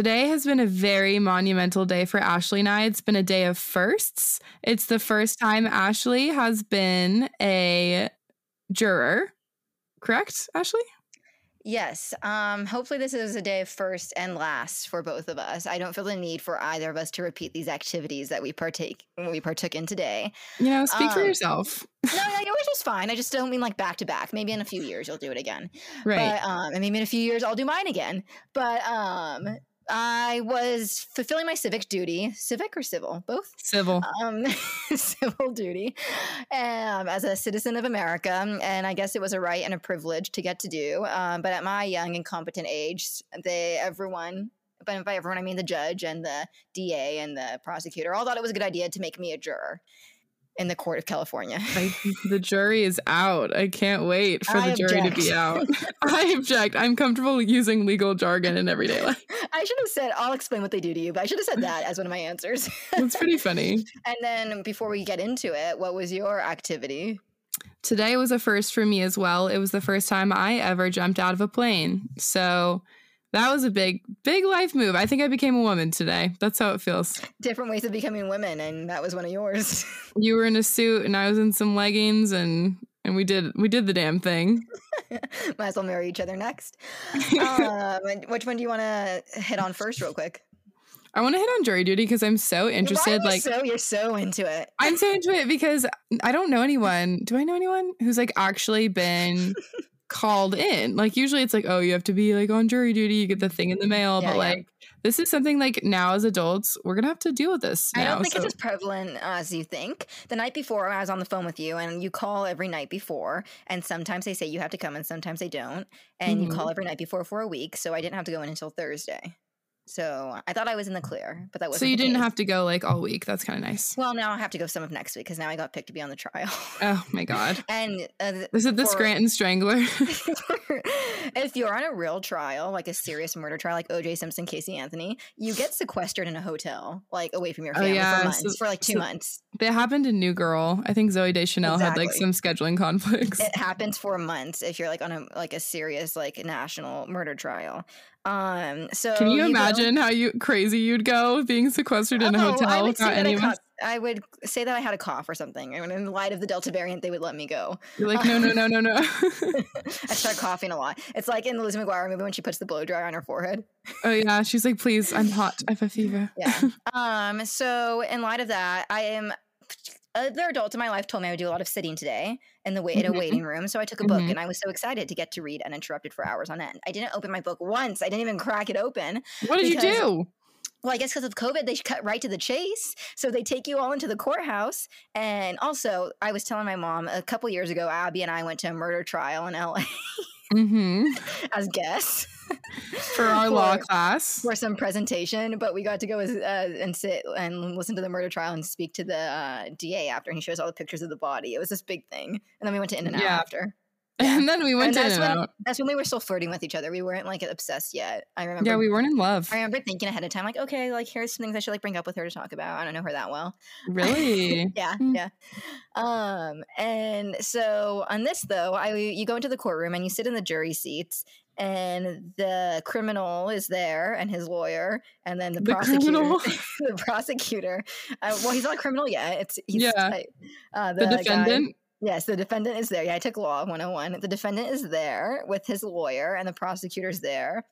Today has been a very monumental day for Ashley and I. It's been a day of firsts. It's the first time Ashley has been a juror. Correct, Ashley? Yes. Um, hopefully, this is a day of first and last for both of us. I don't feel the need for either of us to repeat these activities that we partake we partook in today. You know, speak um, for yourself. no, no, which just fine. I just don't mean like back to back. Maybe in a few years you'll do it again. Right. But, um, and maybe in a few years I'll do mine again. But um, I was fulfilling my civic duty, civic or civil, both civil, um, civil duty, um, as a citizen of America, and I guess it was a right and a privilege to get to do. Um, but at my young and competent age, they everyone, but by everyone I mean the judge and the DA and the prosecutor, all thought it was a good idea to make me a juror in the court of California. I, the jury is out. I can't wait for I the jury to be out. I object. I'm comfortable using legal jargon in everyday life. I should have said, I'll explain what they do to you, but I should have said that as one of my answers. That's pretty funny. and then before we get into it, what was your activity? Today was a first for me as well. It was the first time I ever jumped out of a plane. So that was a big, big life move. I think I became a woman today. That's how it feels. Different ways of becoming women, and that was one of yours. you were in a suit, and I was in some leggings, and and we did we did the damn thing. Might as well marry each other next. um, which one do you want to hit on first, real quick? I want to hit on jury duty because I'm so interested. like, so you're so into it. I'm so into it because I don't know anyone. Do I know anyone who's like actually been called in. Like usually it's like, oh, you have to be like on jury duty, you get the thing in the mail. Yeah, but like this is something like now as adults, we're gonna have to deal with this. Now, I don't think so. it's as prevalent as you think. The night before I was on the phone with you and you call every night before, and sometimes they say you have to come and sometimes they don't. And mm-hmm. you call every night before for a week. So I didn't have to go in until Thursday. So I thought I was in the clear, but that was so you didn't case. have to go like all week. That's kind of nice. Well, now I have to go some of next week because now I got picked to be on the trial. Oh my god! and uh, is it the Scranton Strangler? if you're on a real trial, like a serious murder trial, like O.J. Simpson, Casey Anthony, you get sequestered in a hotel, like away from your oh, family oh, yeah. for months, so, for like two so months. That happened in New Girl. I think Zooey Deschanel exactly. had like some scheduling conflicts. It happens for months if you're like on a like a serious like national murder trial. Um, so can you, you imagine how you crazy you'd go being sequestered in a oh, hotel without anyone? I would say that I had a cough or something, and in light of the Delta variant, they would let me go. You're like, no, no, no, no, no. I start coughing a lot. It's like in the Lizzie McGuire movie when she puts the blow dryer on her forehead. Oh yeah, she's like, please, I'm hot. I have a fever. yeah. Um. So in light of that, I am other adults in my life told me I would do a lot of sitting today in the wait mm-hmm. in a waiting room. So I took a book mm-hmm. and I was so excited to get to read uninterrupted for hours on end. I didn't open my book once. I didn't even crack it open. What did because, you do? Well, I guess because of COVID, they cut right to the chase. So they take you all into the courthouse. And also, I was telling my mom a couple years ago, Abby and I went to a murder trial in LA mm-hmm. as guests for our for, law class for some presentation. But we got to go as, uh, and sit and listen to the murder trial and speak to the uh, DA after. And he shows all the pictures of the body. It was this big thing. And then we went to In and Out yeah. after. And then we went and and when, out. That's when we were still flirting with each other. We weren't like obsessed yet. I remember. Yeah, we weren't in love. I remember thinking ahead of time, like, okay, like here's some things I should like bring up with her to talk about. I don't know her that well. Really? yeah, mm. yeah. Um, and so on this though, I you go into the courtroom and you sit in the jury seats, and the criminal is there and his lawyer, and then the, the prosecutor. the prosecutor. Uh, well, he's not a criminal yet. It's yeah. Uh, the, the defendant. Guy, Yes, the defendant is there. Yeah, I took law 101. The defendant is there with his lawyer, and the prosecutor's there,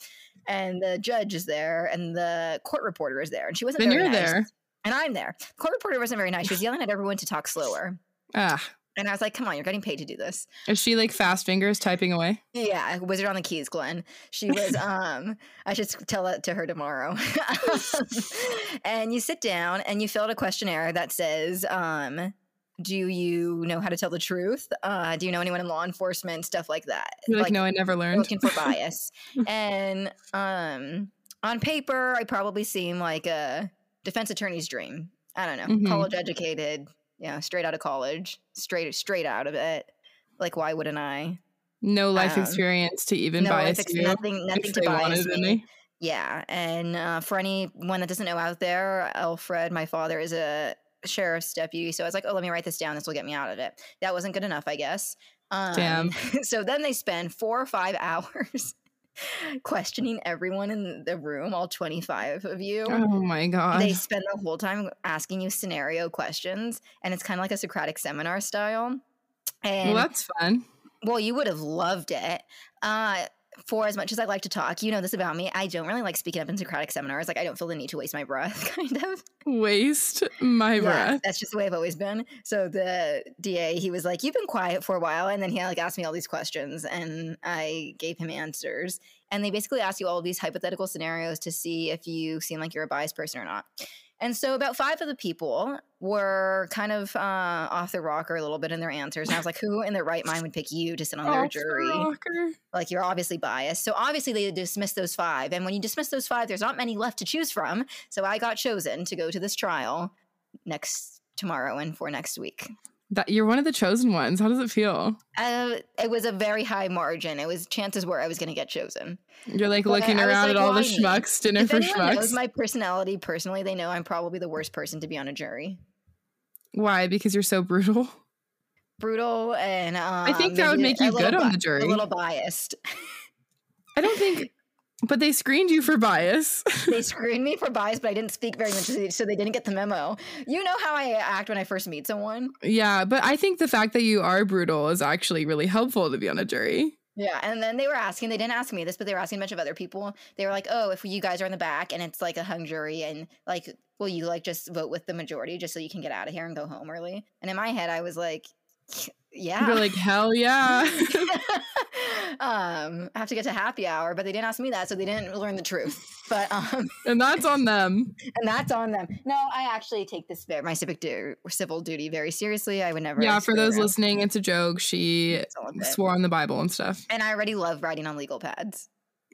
and the judge is there, and the court reporter is there. And she wasn't then very you're nice. there. And I'm there. The court reporter wasn't very nice. She was yelling at everyone to talk slower. Ah. And I was like, come on, you're getting paid to do this. Is she like fast fingers typing away? Yeah, wizard on the keys, Glenn. She was um I should tell that to her tomorrow. and you sit down and you fill out a questionnaire that says, um, do you know how to tell the truth? Uh, do you know anyone in law enforcement? Stuff like that. You're like, like no, I never learned. Looking for bias. and um, on paper, I probably seem like a defense attorney's dream. I don't know, mm-hmm. college educated, know, straight out of college, straight straight out of it. Like, why wouldn't I? No life um, experience to even no bias you. Nothing, nothing to bias me. Yeah, and uh, for anyone that doesn't know out there, Alfred, my father, is a sheriff's deputy. So I was like, oh, let me write this down. This will get me out of it. That wasn't good enough, I guess. Um, Damn. so then they spend four or five hours questioning everyone in the room, all 25 of you. Oh my god. They spend the whole time asking you scenario questions, and it's kind of like a Socratic seminar style. And well, that's fun. Well, you would have loved it. Uh, for as much as I like to talk, you know this about me. I don't really like speaking up in Socratic seminars. Like I don't feel the need to waste my breath, kind of. Waste my yeah, breath. That's just the way I've always been. So the DA, he was like, "You've been quiet for a while," and then he like asked me all these questions, and I gave him answers. And they basically ask you all of these hypothetical scenarios to see if you seem like you're a biased person or not. And so about five of the people were kind of uh, off the rocker a little bit in their answers. And I was like, who in their right mind would pick you to sit on their jury? The like you're obviously biased. So obviously they dismissed those five. And when you dismiss those five, there's not many left to choose from. So I got chosen to go to this trial next tomorrow and for next week. That you're one of the chosen ones. How does it feel? Uh, it was a very high margin. It was chances were I was going to get chosen. You're like but looking around like, at all the schmucks, dinner if for schmucks. Knows my personality personally, they know I'm probably the worst person to be on a jury. Why? Because you're so brutal. Brutal, and um, I think that would make you good on the jury. A little biased. I don't think but they screened you for bias. they screened me for bias, but I didn't speak very much, so they didn't get the memo. You know how I act when I first meet someone. Yeah, but I think the fact that you are brutal is actually really helpful to be on a jury. Yeah, and then they were asking, they didn't ask me this, but they were asking a bunch of other people. They were like, oh, if you guys are in the back and it's like a hung jury and like, will you like just vote with the majority just so you can get out of here and go home early? And in my head, I was like, yeah. You're like, hell yeah. um, I have to get to happy hour, but they didn't ask me that, so they didn't learn the truth. But um And that's on them. And that's on them. No, I actually take this very my civic du- civil duty very seriously. I would never Yeah, for those around. listening, it's a joke. She swore on the Bible and stuff. And I already love writing on legal pads.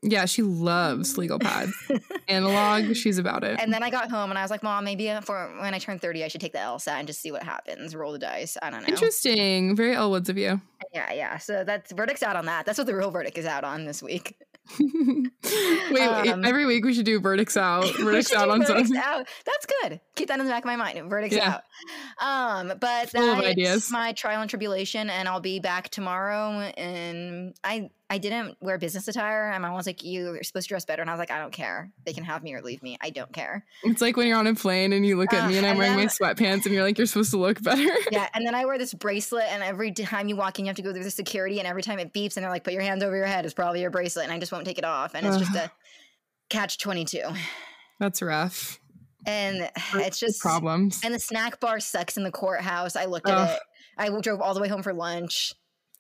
Yeah, she loves legal pads. Analog, she's about it. And then I got home and I was like, Mom, maybe for when I turn 30, I should take the LSAT and just see what happens. Roll the dice. I don't know. Interesting. Very Elle Woods of you. Yeah, yeah. So that's verdict's out on that. That's what the real verdict is out on this week. wait, um, every week we should do verdicts out. Verdicts out on something. Out. That's good. Keep that in the back of my mind. Verdicts yeah. out. Um, but that's my trial and tribulation, and I'll be back tomorrow. And I I didn't wear business attire. And my mom was like, "You're supposed to dress better," and I was like, "I don't care. They can have me or leave me. I don't care." It's like when you're on a plane and you look at uh, me and I'm and wearing then, my sweatpants, and you're like, "You're supposed to look better." yeah, and then I wear this bracelet, and every time you walk in, you have to go through the security, and every time it beeps, and they're like, "Put your hands over your head." It's probably your bracelet, and I just won't take it off, and it's just a catch twenty two. That's rough. And it's just problems. And the snack bar sucks in the courthouse. I looked at it. I drove all the way home for lunch.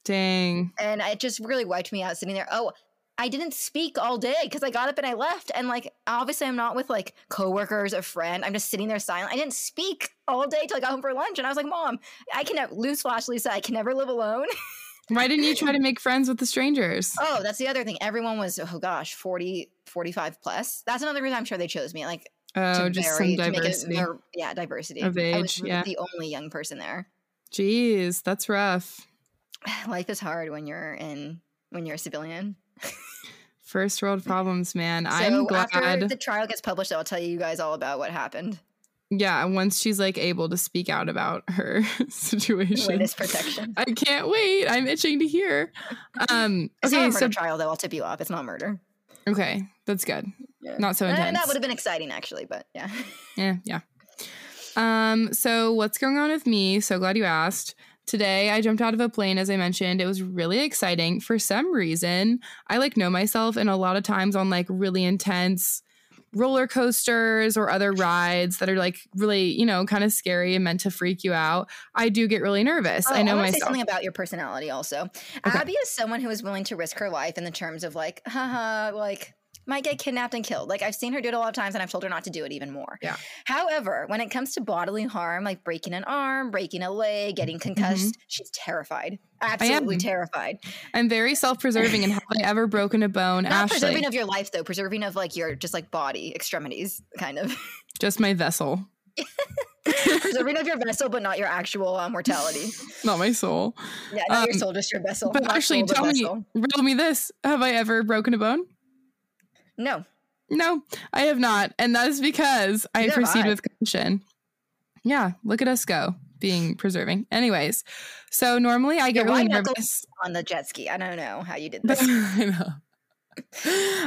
Dang. And it just really wiped me out sitting there. Oh, I didn't speak all day because I got up and I left. And like, obviously, I'm not with like coworkers, a friend. I'm just sitting there silent. I didn't speak all day till I got home for lunch. And I was like, Mom, I can never lose flash, Lisa. I can never live alone. Why didn't you try to make friends with the strangers? Oh, that's the other thing. Everyone was, oh gosh, 40, 45 plus. That's another reason I'm sure they chose me. Like, oh, just some diversity. More, yeah, diversity of age. I was yeah. the only young person there. Jeez, that's rough. life is hard when you're in when you're a civilian. First world problems, man. So I'm glad after the trial gets published, I'll tell you guys all about what happened. Yeah, once she's like able to speak out about her situation. Witness protection. I can't wait. I'm itching to hear. Um it's okay, so trial though, I'll tip you off. It's not murder. Okay, that's good. Yeah. Not so intense. that would have been exciting actually, but yeah. Yeah, yeah. Um, so what's going on with me? So glad you asked. Today, I jumped out of a plane, as I mentioned. It was really exciting. For some reason, I like know myself, and a lot of times on like really intense roller coasters or other rides that are like really, you know, kind of scary and meant to freak you out, I do get really nervous. Oh, I know I myself. Say something about your personality also. Okay. Abby is someone who is willing to risk her life in the terms of like, haha, like might get kidnapped and killed. Like I've seen her do it a lot of times and I've told her not to do it even more. Yeah. However, when it comes to bodily harm, like breaking an arm, breaking a leg, getting concussed, mm-hmm. she's terrified. Absolutely terrified. I'm very self-preserving and have I ever broken a bone? Not Ashley. preserving of your life though, preserving of like your just like body extremities, kind of. Just my vessel. preserving of your vessel, but not your actual uh, mortality. Not my soul. Yeah, not um, your soul, just your vessel. But actually, tell me, riddle me this: Have I ever broken a bone? No. No, I have not. And that is because I proceed I. with caution. Yeah, look at us go being preserving. Anyways, so normally I get really nervous on the jet ski. I don't know how you did this. I know.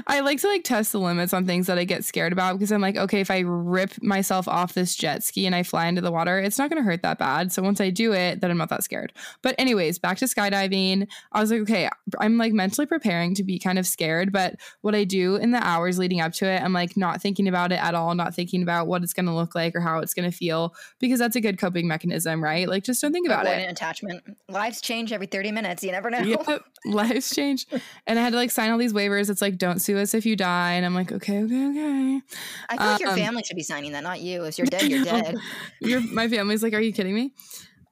I like to like test the limits on things that I get scared about because I'm like, okay, if I rip myself off this jet ski and I fly into the water, it's not going to hurt that bad. So once I do it, then I'm not that scared. But anyways, back to skydiving. I was like, okay, I'm like mentally preparing to be kind of scared, but what I do in the hours leading up to it, I'm like not thinking about it at all, not thinking about what it's going to look like or how it's going to feel because that's a good coping mechanism, right? Like just don't think about Avoidant it. attachment. Lives change every 30 minutes. You never know. Yep, lives change. And I had to like sign all these waivers. It's like, don't sue us if you die. And I'm like, okay, okay, okay. I feel like your Um, family should be signing that, not you. If you're dead, you're dead. Your my family's like, are you kidding me?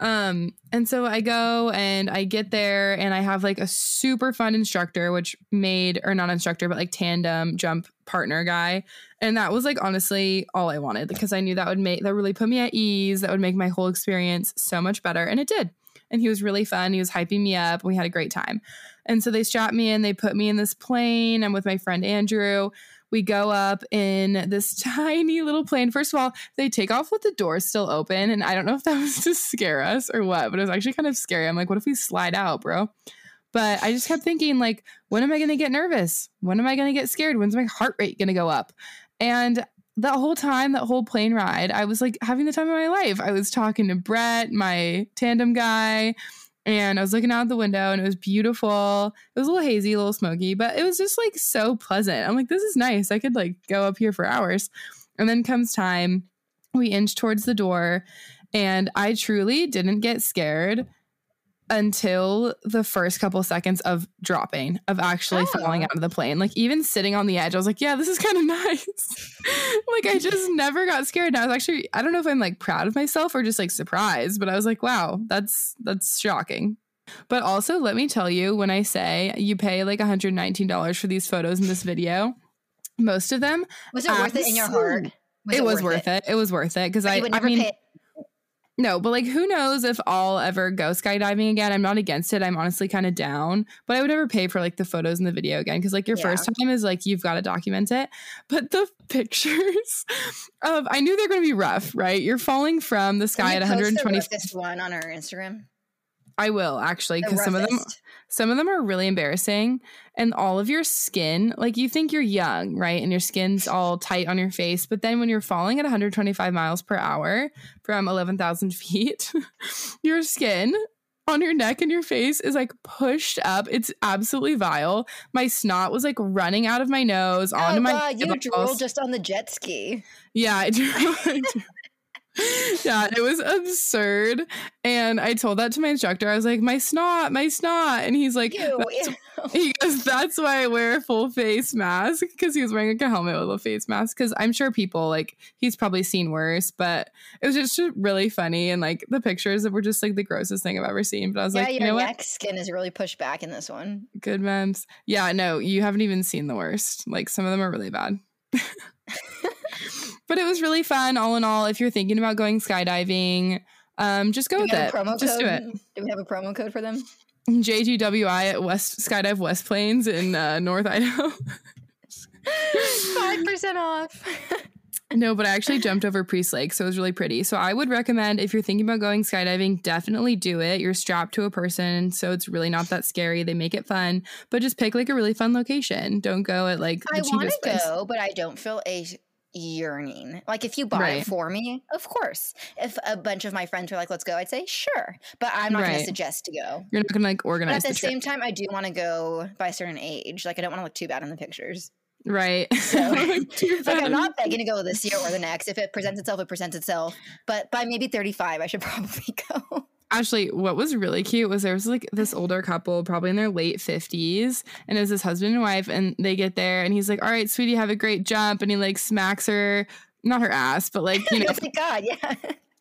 Um, and so I go and I get there and I have like a super fun instructor, which made or not instructor, but like tandem jump partner guy. And that was like honestly all I wanted because I knew that would make that really put me at ease. That would make my whole experience so much better. And it did. And he was really fun. He was hyping me up. We had a great time. And so they strapped me in, they put me in this plane. I'm with my friend Andrew. We go up in this tiny little plane. First of all, they take off with the doors still open. And I don't know if that was to scare us or what, but it was actually kind of scary. I'm like, what if we slide out, bro? But I just kept thinking, like, when am I going to get nervous? When am I going to get scared? When's my heart rate going to go up? And that whole time, that whole plane ride, I was like having the time of my life. I was talking to Brett, my tandem guy, and I was looking out the window and it was beautiful. It was a little hazy, a little smoky, but it was just like so pleasant. I'm like, this is nice. I could like go up here for hours. And then comes time, we inch towards the door, and I truly didn't get scared until the first couple seconds of dropping, of actually Oh. falling out of the plane. Like even sitting on the edge, I was like, yeah, this is kind of nice. like I just never got scared. And I was actually, I don't know if I'm like proud of myself or just like surprised, but I was like, wow, that's that's shocking. But also, let me tell you, when I say you pay like $119 for these photos in this video, most of them, Was it worth it in your heart? it, was worth it. It was worth it because I, You would I mean, pay. No, but like who knows if I'll ever go skydiving again. I'm not against it. I'm honestly kind of down, but I would never pay for like the photos in the video again because like your Yeah. first time is like you've got to document it. But the pictures of I knew they're going to be rough, right? You're falling from the sky at you post 120. The roughest one on our Instagram. I will actually because some of them. Some of them are really embarrassing and all of your skin like you think you're young right and your skin's all tight on your face but then when you're falling at 125 miles per hour from 11000 feet your skin on your neck and your face is like pushed up it's absolutely vile my snot was like running out of my nose onto oh my god, you drooled just on the jet ski. Yeah, I do. Yeah, it was absurd. And I told that to my instructor. I was like, my snot, my snot. And he's like, Ew, "That's- ew. he goes, that's why I wear a full face mask because he was wearing like a helmet with a face mask. Because I'm sure people like he's probably seen worse, but it was just really funny. And like the pictures were just like the grossest thing I've ever seen. But I was yeah, like, you your know what? neck skin is really pushed back in this one. Good memes. Yeah, no, you haven't even seen the worst. Like some of them are really bad. but it was really fun all in all. If you're thinking about going skydiving, um, just go with it. promo Just do it. Do we have a promo code for them? JGWI at West Skydive West Plains in uh, North Idaho. Five percent off. no, but I actually jumped over Priest Lake, so it was really pretty. So I would recommend if you're thinking about going skydiving, definitely do it. You're strapped to a person, so it's really not that scary. They make it fun, but just pick like a really fun location. Don't go at like the I want to go, but I don't feel a yearning. Like if you buy Right. it for me, of course. If a bunch of my friends were like, "Let's go," I'd say sure, but I'm not going to suggest to go. You're not gonna like But organize at the, the same time, I do want to go by a certain age. Like I don't want to look too bad in the pictures. Right. So, Like I'm not begging to go this year or the next. If it presents itself, it presents itself. But by maybe 35, I should probably go. Actually, what was really cute was there was like this older couple, probably in their late 50s, and it was this husband and wife, and they get there, and he's like, All right, sweetie, have a great jump. And he like smacks her, not her ass, but like, you know, oh my god, yeah.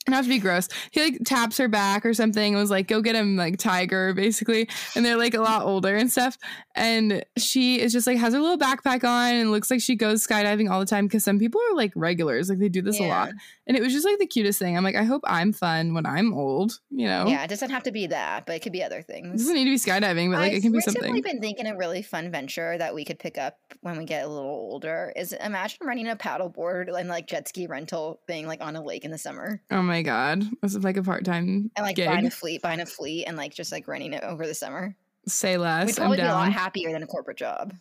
Not to be gross. He like taps her back or something and was like, Go get him, like, tiger, basically. And they're like a lot older and stuff. And she is just like, has her little backpack on and looks like she goes skydiving all the time because some people are like regulars, like, they do this a lot. And it was just like the cutest thing. I'm like, I hope I'm fun when I'm old, you know? Yeah, it doesn't have to be that, but it could be other things. It doesn't need to be skydiving, but like I've it can be recently something. been thinking a really fun venture that we could pick up when we get a little older is imagine running a paddleboard and like jet ski rental thing like on a lake in the summer Oh my god, this is like a part time and like gig. buying a fleet, buying a fleet and like just like renting it over the summer. Say We'd less. I'm probably be a lot happier than a corporate job.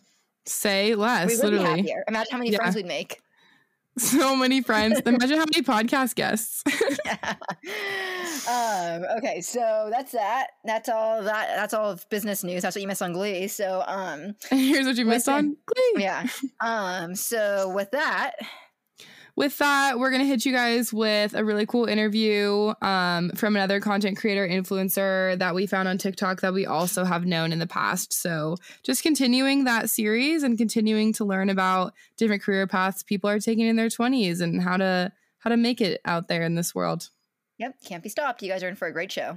Say less. We would literally. be happier. Imagine how many yeah. friends we'd make. So many friends. Imagine how many podcast guests. yeah. Um, okay, so that's that. That's all that that's all of business news. That's what you missed on Glee. So um here's what you missed on Glee. Yeah. Um so with that, with that, we're gonna hit you guys with a really cool interview um, from another content creator influencer that we found on TikTok that we also have known in the past. So just continuing that series and continuing to learn about different career paths people are taking in their 20s and how to how to make it out there in this world. Yep, can't be stopped. You guys are in for a great show.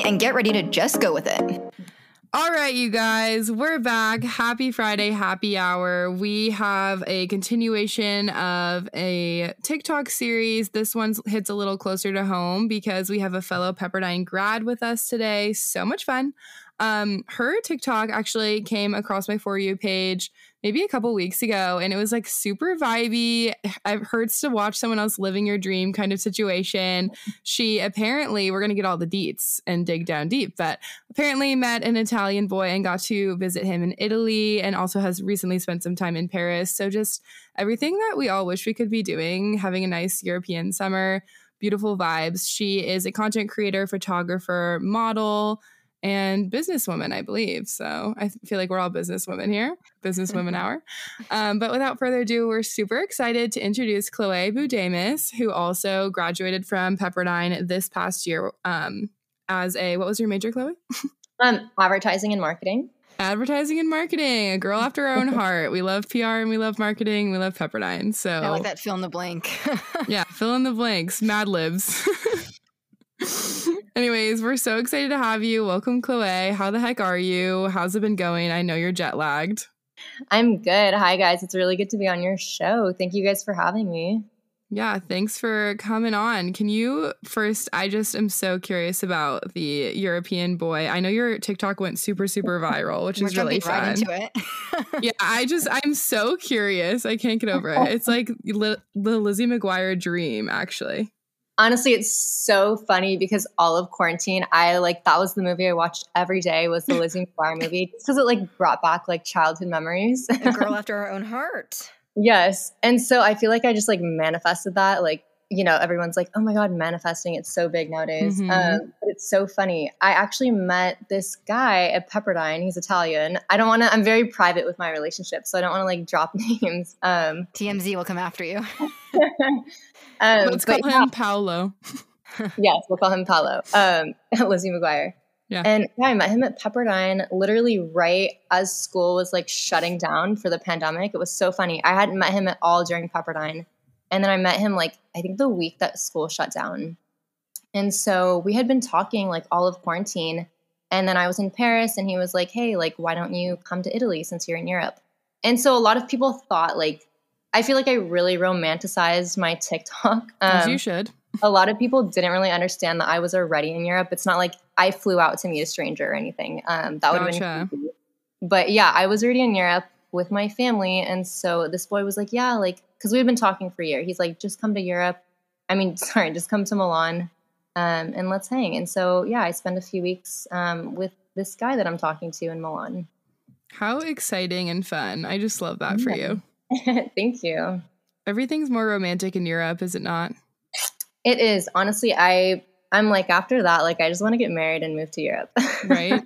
and get ready to just go with it. All right, you guys, we're back. Happy Friday, happy hour. We have a continuation of a TikTok series. This one hits a little closer to home because we have a fellow Pepperdine grad with us today. So much fun. Um, her TikTok actually came across my For You page maybe a couple weeks ago, and it was like super vibey. I've heard to watch someone else living your dream kind of situation. She apparently, we're going to get all the deets and dig down deep, but apparently met an Italian boy and got to visit him in Italy and also has recently spent some time in Paris. So just everything that we all wish we could be doing, having a nice European summer, beautiful vibes. She is a content creator, photographer, model and businesswoman, I believe. So I feel like we're all businesswomen here, businesswomen hour. Um, but without further ado, we're super excited to introduce Chloe Boudames, who also graduated from Pepperdine this past year um, as a, what was your major, Chloe? um, advertising and marketing. Advertising and marketing, a girl after our own heart. We love PR and we love marketing. We love Pepperdine. So I like that fill in the blank. yeah, fill in the blanks. Mad libs. Anyways, we're so excited to have you. Welcome, Chloe. How the heck are you? How's it been going? I know you're jet lagged. I'm good. Hi, guys. It's really good to be on your show. Thank you guys for having me. Yeah, thanks for coming on. Can you first? I just am so curious about the European boy. I know your TikTok went super, super viral, which is really fun. Right yeah, I just I'm so curious. I can't get over it. It's like the Lizzie McGuire dream, actually honestly it's so funny because all of quarantine i like that was the movie i watched every day was the lizzie mcguire movie because it like brought back like childhood memories. A girl after her own heart. Yes. And so i feel like i just like manifested that like you know everyone's like oh my god manifesting it's so big nowadays mm-hmm. um, but it's so funny i actually met this guy at pepperdine he's italian i don't want to i'm very private with my relationship so i don't want to like drop names um, tmz will come after you Um, Let's call him yeah. Paolo. yes, we'll call him Paolo. Um, Lizzie McGuire. Yeah. And yeah, I met him at Pepperdine literally right as school was like shutting down for the pandemic. It was so funny. I hadn't met him at all during Pepperdine. And then I met him like, I think the week that school shut down. And so we had been talking like all of quarantine. And then I was in Paris and he was like, hey, like, why don't you come to Italy since you're in Europe? And so a lot of people thought like I feel like I really romanticized my TikTok. Um, As you should. a lot of people didn't really understand that I was already in Europe. It's not like I flew out to meet a stranger or anything. Um, that would gotcha. have been. But yeah, I was already in Europe with my family, and so this boy was like, "Yeah, like because we had been talking for a year. He's like, just come to Europe. I mean, sorry, just come to Milan, um, and let's hang." And so yeah, I spent a few weeks um, with this guy that I'm talking to in Milan. How exciting and fun! I just love that yeah. for you. Thank you. Everything's more romantic in Europe, is it not? It is. Honestly, I I'm like after that, like I just want to get married and move to Europe. Right.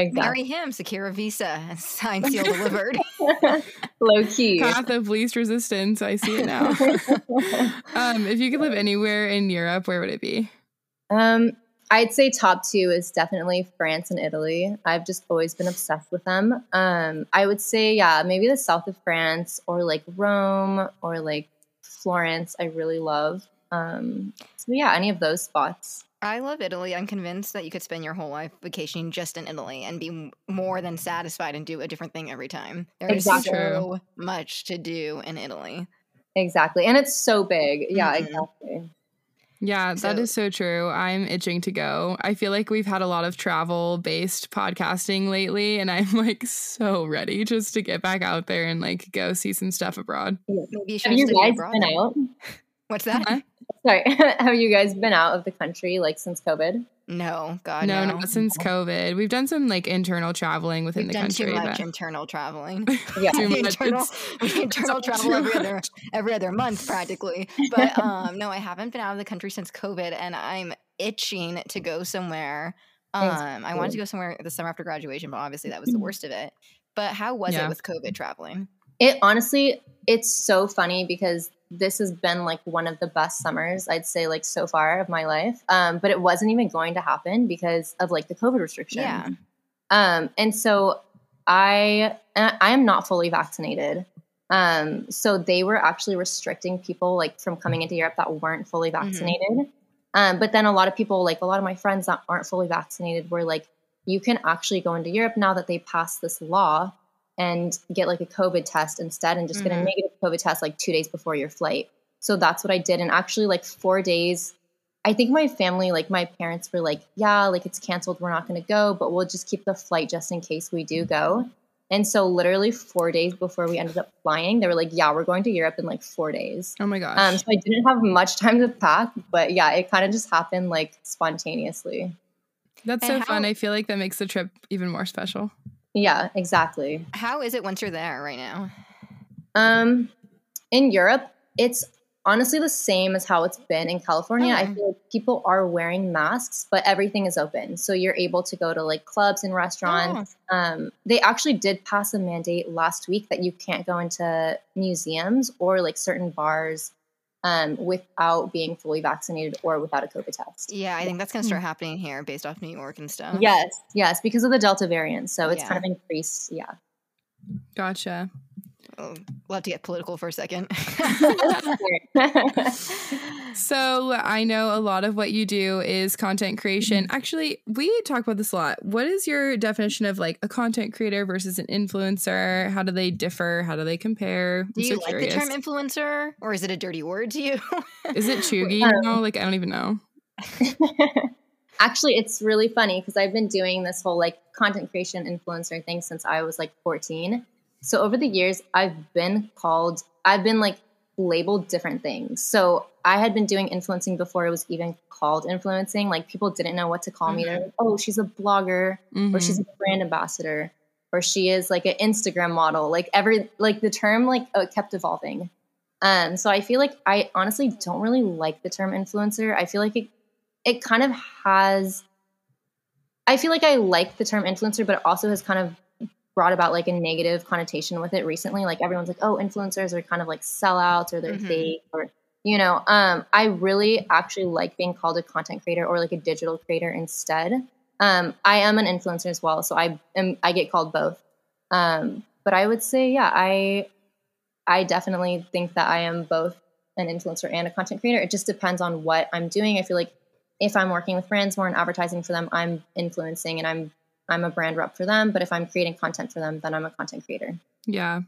Exactly. Marry him, secure a visa, sign, seal, delivered. Low key. Path of least resistance. I see it now. um, if you could live anywhere in Europe, where would it be? Um, I'd say top two is definitely France and Italy. I've just always been obsessed with them. Um, I would say, yeah, maybe the south of France or like Rome or like Florence. I really love. Um, so yeah, any of those spots. I love Italy. I'm convinced that you could spend your whole life vacationing just in Italy and be more than satisfied and do a different thing every time. There is exactly. so much to do in Italy. Exactly. And it's so big. Yeah, mm-hmm. exactly. Yeah, so, that is so true. I'm itching to go. I feel like we've had a lot of travel based podcasting lately, and I'm like so ready just to get back out there and like go see some stuff abroad. Maybe you Have you guys been out? What's that? Huh? Sorry. Have you guys been out of the country like since COVID? No, God, no, no, not since COVID. We've done some like internal traveling within We've the country. Too much but... internal traveling. yeah, too much. internal, internal travel every other every other month practically. But um, no, I haven't been out of the country since COVID, and I'm itching to go somewhere. Um, I wanted to go somewhere the summer after graduation, but obviously that was the mm-hmm. worst of it. But how was yeah. it with COVID traveling? It honestly, it's so funny because this has been like one of the best summers I'd say like so far of my life. Um, but it wasn't even going to happen because of like the COVID restriction. Yeah. Um, and so I I am not fully vaccinated. Um, so they were actually restricting people like from coming into Europe that weren't fully mm-hmm. vaccinated. Mm-hmm. Um, but then a lot of people, like a lot of my friends that aren't fully vaccinated, were like, you can actually go into Europe now that they passed this law and get like a COVID test instead and just mm-hmm. get a mm-hmm. negative COVID test like two days before your flight. So that's what I did. And actually, like four days, I think my family, like my parents were like, yeah, like it's canceled. We're not going to go, but we'll just keep the flight just in case we do go. And so, literally four days before we ended up flying, they were like, "Yeah, we're going to Europe in like four days." Oh my gosh! Um, so I didn't have much time to pack, but yeah, it kind of just happened like spontaneously. That's so how- fun. I feel like that makes the trip even more special. Yeah, exactly. How is it once you're there right now? Um, in Europe, it's honestly the same as how it's been in California. I feel like people are wearing masks, but everything is open. So you're able to go to like clubs and restaurants. Oh. Um, they actually did pass a mandate last week that you can't go into museums or like certain bars um, without being fully vaccinated or without a COVID test. Yeah, I think that's going to start happening here based off New York and stuff. Yes, yes, because of the Delta variant. So it's yeah. kind of increased. Yeah. Gotcha. Oh, we'll have to get political for a second. so I know a lot of what you do is content creation. Mm-hmm. Actually, we talk about this a lot. What is your definition of like a content creator versus an influencer? How do they differ? How do they compare? I'm do you so like curious. the term influencer, or is it a dirty word to you? is it cheugy? Um, no, like I don't even know. Actually, it's really funny because I've been doing this whole like content creation influencer thing since I was like 14 so over the years, I've been called, I've been like labeled different things. So I had been doing influencing before it was even called influencing. Like people didn't know what to call mm-hmm. me. They're like, oh, she's a blogger mm-hmm. or she's a brand ambassador or she is like an Instagram model. Like every, like the term like uh, kept evolving. Um, so I feel like I honestly don't really like the term influencer. I feel like it, it kind of has, I feel like I like the term influencer, but it also has kind of brought about like a negative connotation with it recently. Like everyone's like, oh, influencers are kind of like sellouts or they're mm-hmm. fake or you know. Um, I really actually like being called a content creator or like a digital creator instead. Um, I am an influencer as well, so I am I get called both. Um, but I would say, yeah, I I definitely think that I am both an influencer and a content creator. It just depends on what I'm doing. I feel like if I'm working with brands more and advertising for them, I'm influencing and I'm I'm a brand rep for them. But if I'm creating content for them, then I'm a content creator. Yeah,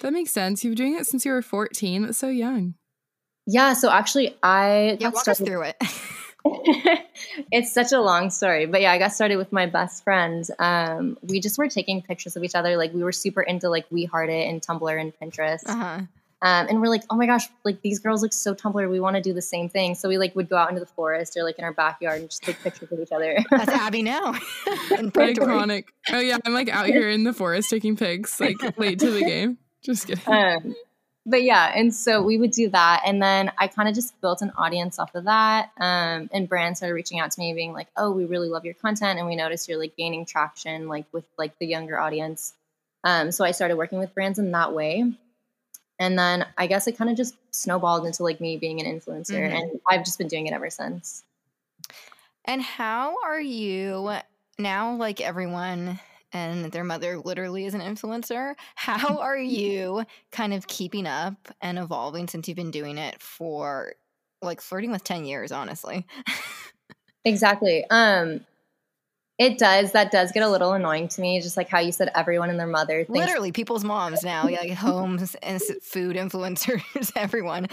that makes sense. You've been doing it since you were 14. That's so young. Yeah. So actually, I yeah, walk started- us through it. it's such a long story, but yeah, I got started with my best friend. Um, we just were taking pictures of each other. Like we were super into like We Heart It and Tumblr and Pinterest. Uh-huh. Um, and we're like, oh my gosh, like these girls look so Tumblr. We want to do the same thing. So we like would go out into the forest or like in our backyard and just take pictures of each other. That's Abby now. Iconic. Oh yeah, I'm like out here in the forest taking pics, like late to the game. Just kidding. Um, but yeah, and so we would do that, and then I kind of just built an audience off of that. Um, and brands started reaching out to me, being like, "Oh, we really love your content, and we notice you're like gaining traction, like with like the younger audience." Um, so I started working with brands in that way and then I guess it kind of just snowballed into like me being an influencer mm-hmm. and I've just been doing it ever since. And how are you now like everyone and their mother literally is an influencer. How are you kind of keeping up and evolving since you've been doing it for like flirting with 10 years, honestly? Exactly. Um, it does. That does get a little annoying to me. Just like how you said, everyone and their mother. Thinks- Literally, people's moms now, like homes and food influencers, everyone.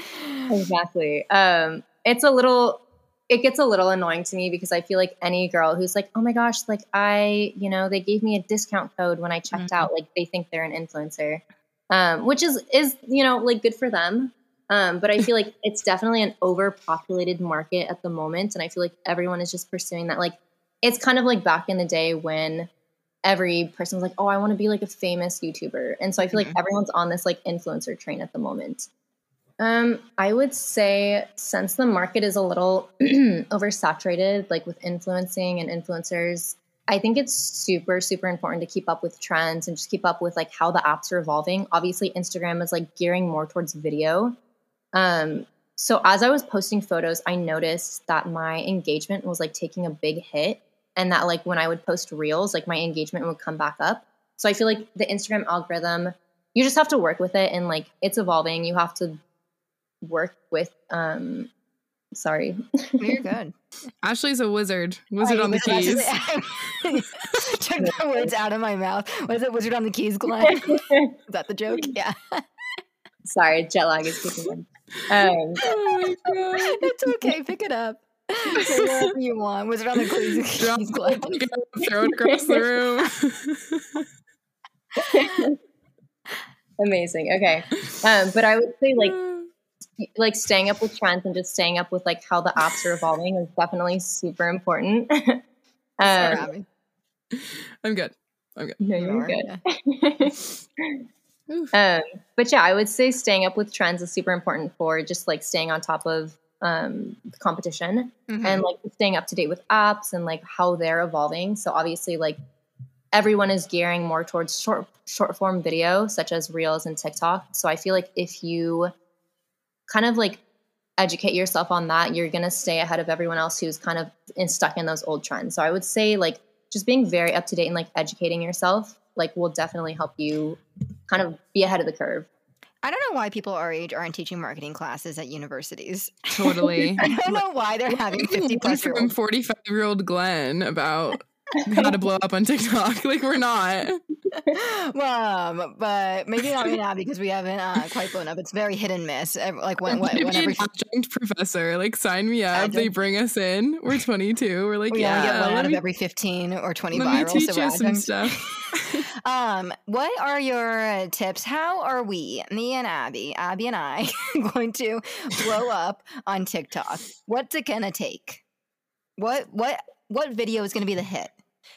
Exactly. Um, it's a little. It gets a little annoying to me because I feel like any girl who's like, "Oh my gosh, like I, you know, they gave me a discount code when I checked mm-hmm. out," like they think they're an influencer, um, which is is you know like good for them. Um, but I feel like it's definitely an overpopulated market at the moment. And I feel like everyone is just pursuing that. Like, it's kind of like back in the day when every person was like, oh, I want to be like a famous YouTuber. And so I feel mm-hmm. like everyone's on this like influencer train at the moment. Um, I would say since the market is a little oversaturated, like with influencing and influencers, I think it's super, super important to keep up with trends and just keep up with like how the apps are evolving. Obviously, Instagram is like gearing more towards video. Um, so as I was posting photos, I noticed that my engagement was like taking a big hit and that like when I would post reels, like my engagement would come back up. So I feel like the Instagram algorithm, you just have to work with it and like it's evolving. You have to work with um sorry. You're good. Ashley's a wizard. Wizard on the keys. Took the words out of my mouth. Was it wizard on the keys, Glenn? Is that the joke? Yeah. Sorry, jet lag is kicking in. Um, oh it's okay. Pick it up. Say whatever you want. Was it on the keys? Drop throw it across the room. Amazing. Okay, um, but I would say like like staying up with trends and just staying up with like how the apps are evolving is definitely super important. um, Sorry, I'm good. I'm good. No, you're good. um, but yeah, I would say staying up with trends is super important for just like staying on top of um, competition mm-hmm. and like staying up to date with apps and like how they're evolving. So obviously, like everyone is gearing more towards short short form video, such as Reels and TikTok. So I feel like if you kind of like educate yourself on that, you're gonna stay ahead of everyone else who's kind of in, stuck in those old trends. So I would say like just being very up to date and like educating yourself like will definitely help you kind of be ahead of the curve. I don't know why people our age aren't teaching marketing classes at universities. Totally. I don't know why they're having 50 plus old 45 year old Glenn about how to blow up on TikTok. Like we're not. well, um, but maybe not right now because we haven't uh, quite blown up. It's very hit and miss. Like when, when whenever adjunct professor, like sign me up. They bring us in. We're 22. We're like, yeah, we yeah, get one out of every 15 or 20 let viral. Me teach so you some stuff. um, what are your tips? How are we, me and Abby, Abby and I, going to blow up on TikTok? What's it gonna take? What what what video is going to be the hit?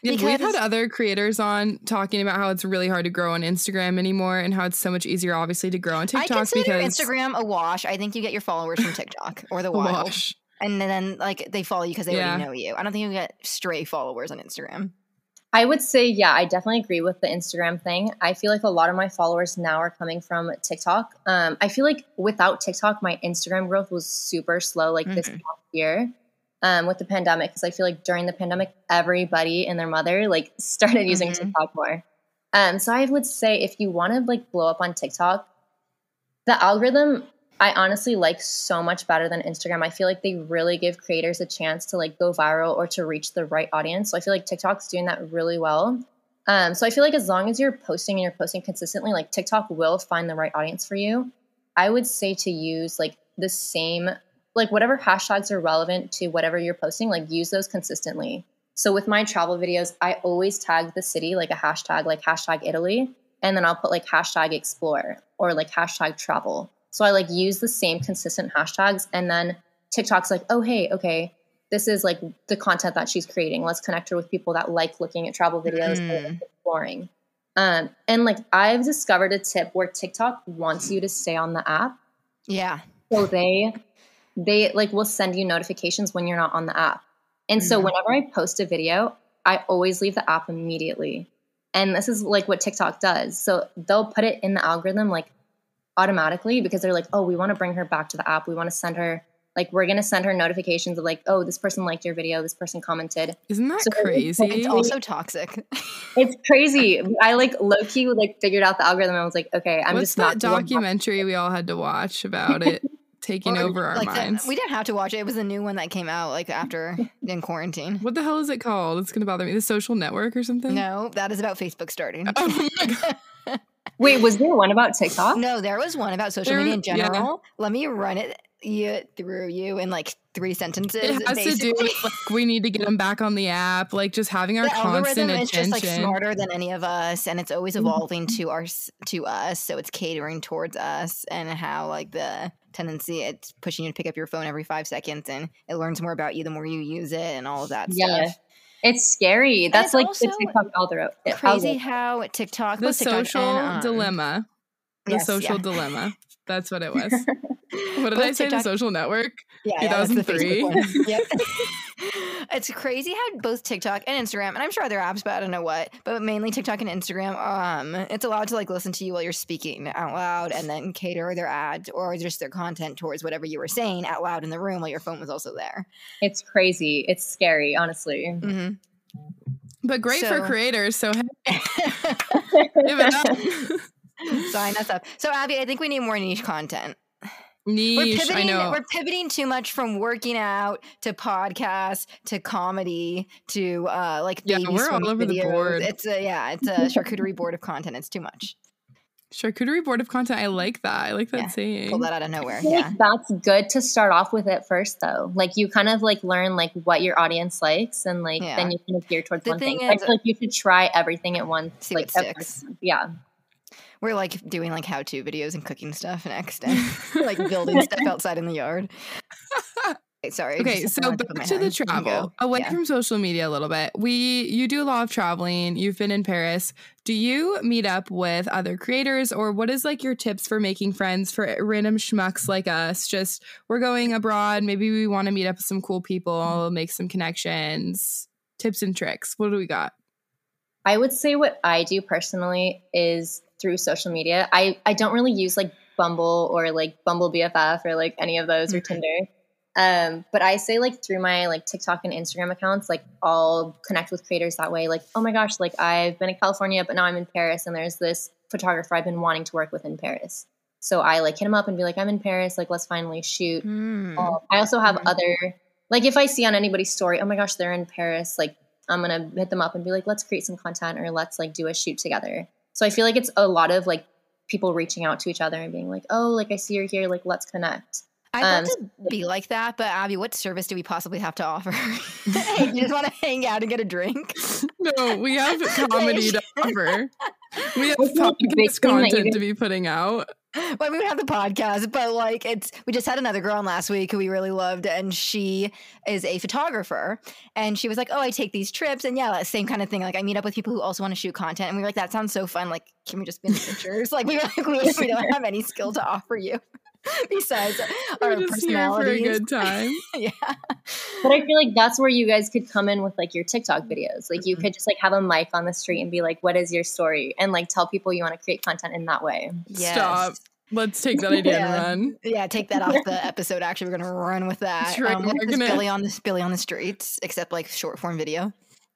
Yeah, because we've had other creators on talking about how it's really hard to grow on Instagram anymore and how it's so much easier, obviously, to grow on TikTok. I consider because Instagram a wash. I think you get your followers from TikTok or the wild. wash. And then, like, they follow you because they yeah. already know you. I don't think you get stray followers on Instagram. I would say, yeah, I definitely agree with the Instagram thing. I feel like a lot of my followers now are coming from TikTok. Um, I feel like without TikTok, my Instagram growth was super slow, like mm-hmm. this past year um, with the pandemic because I feel like during the pandemic, everybody and their mother like started using mm-hmm. TikTok more. Um, so I would say if you want to like blow up on TikTok, the algorithm I honestly like so much better than Instagram. I feel like they really give creators a chance to like go viral or to reach the right audience. So I feel like TikTok's doing that really well. Um, so I feel like as long as you're posting and you're posting consistently, like TikTok will find the right audience for you. I would say to use like the same like whatever hashtags are relevant to whatever you're posting, like use those consistently. So with my travel videos, I always tag the city like a hashtag, like hashtag Italy, and then I'll put like hashtag explore or like hashtag travel. So I like use the same consistent hashtags, and then TikTok's like, oh hey, okay, this is like the content that she's creating. Let's connect her with people that like looking at travel videos mm. and exploring. Um, and like I've discovered a tip where TikTok wants you to stay on the app. Yeah. So they they like will send you notifications when you're not on the app. And mm-hmm. so whenever I post a video, I always leave the app immediately. And this is like what TikTok does. So they'll put it in the algorithm like automatically because they're like, oh, we want to bring her back to the app. We want to send her like we're gonna send her notifications of like, oh, this person liked your video, this person commented. Isn't that so crazy? It's also toxic. it's crazy. I like low key like figured out the algorithm. I was like, okay, I'm What's just not that documentary we all had to watch about it. taking or, over our like minds. The, we didn't have to watch it. It was a new one that came out like after in quarantine. What the hell is it called? It's gonna bother me. The Social Network or something? No, that is about Facebook starting. Oh Wait, was there one about TikTok? No, there was one about social there, media in general. Yeah. Let me run it you through you in like three sentences. It has basically. to do with like we need to get them back on the app, like just having our the constant attention. It's just like smarter than any of us, and it's always mm-hmm. evolving to our to us. So it's catering towards us, and how like the tendency it's pushing you to pick up your phone every five seconds, and it learns more about you the more you use it, and all of that yeah. stuff. It's scary. That's like the TikTok algorithm. Crazy how TikTok, the TikTok social and, um, dilemma, the yes, social yeah. dilemma. That's what it was. what did Both I say? TikTok- the social network? Yeah, 2003. Yeah, yep. it's crazy how both TikTok and Instagram, and I'm sure other apps, but I don't know what, but mainly TikTok and Instagram, um, it's allowed to like listen to you while you're speaking out loud and then cater their ads or just their content towards whatever you were saying out loud in the room while your phone was also there. It's crazy. It's scary, honestly. Mm-hmm. But great so, for creators. So hey, sign us up. So Abby, I think we need more niche content. Niche, we're pivoting, I know. We're pivoting too much from working out to podcast to comedy to uh like yeah, we're all over videos. the board. It's a yeah, it's a charcuterie board of content. It's too much. Charcuterie board of content. I like that. I like that yeah, saying. Pull that out of nowhere. Yeah, that's good to start off with it first, though. Like you kind of like learn like what your audience likes, and like yeah. then you can gear towards the one thing. thing. Is, I feel like you should try everything at once. See like what sticks. Yeah. We're like doing like how to videos and cooking stuff next and like building stuff outside in the yard. Sorry. Okay, so back to the travel. Away yeah. from social media a little bit. We you do a lot of traveling. You've been in Paris. Do you meet up with other creators or what is like your tips for making friends for random schmucks like us? Just we're going abroad, maybe we want to meet up with some cool people, make some connections. Tips and tricks. What do we got? I would say what I do personally is through social media. I I don't really use like Bumble or like Bumble BFF or like any of those or Tinder. Um, but I say like through my like TikTok and Instagram accounts, like I'll connect with creators that way. Like, oh my gosh, like I've been in California, but now I'm in Paris, and there's this photographer I've been wanting to work with in Paris. So I like hit him up and be like, I'm in Paris, like let's finally shoot. Mm. Um, I also have mm. other like if I see on anybody's story, oh my gosh, they're in Paris, like I'm gonna hit them up and be like, let's create some content or let's like do a shoot together. So I feel like it's a lot of like people reaching out to each other and being like, oh, like I see you're here, like let's connect. I'd um, love to be like that, but Abby, what service do we possibly have to offer? hey, you just want to hang out and get a drink? No, we have comedy to offer. We have podcast content to be putting out. Well, we would have the podcast, but like it's we just had another girl on last week who we really loved, and she is a photographer, and she was like, "Oh, I take these trips, and yeah, same kind of thing. Like I meet up with people who also want to shoot content, and we were like, that sounds so fun. Like, can we just be in the pictures? like we like we, we don't have any skill to offer you." besides our We're just here for a good time. yeah. But I feel like that's where you guys could come in with like your TikTok videos. Like you mm-hmm. could just like have a mic on the street and be like, what is your story? And like tell people you want to create content in that way. Yes. Stop. Let's take that idea yeah. and run. Yeah, take that off the episode. Actually, we're gonna run with that. Right. Um, we're gonna... Billy on the Billy on the streets, except like short form video.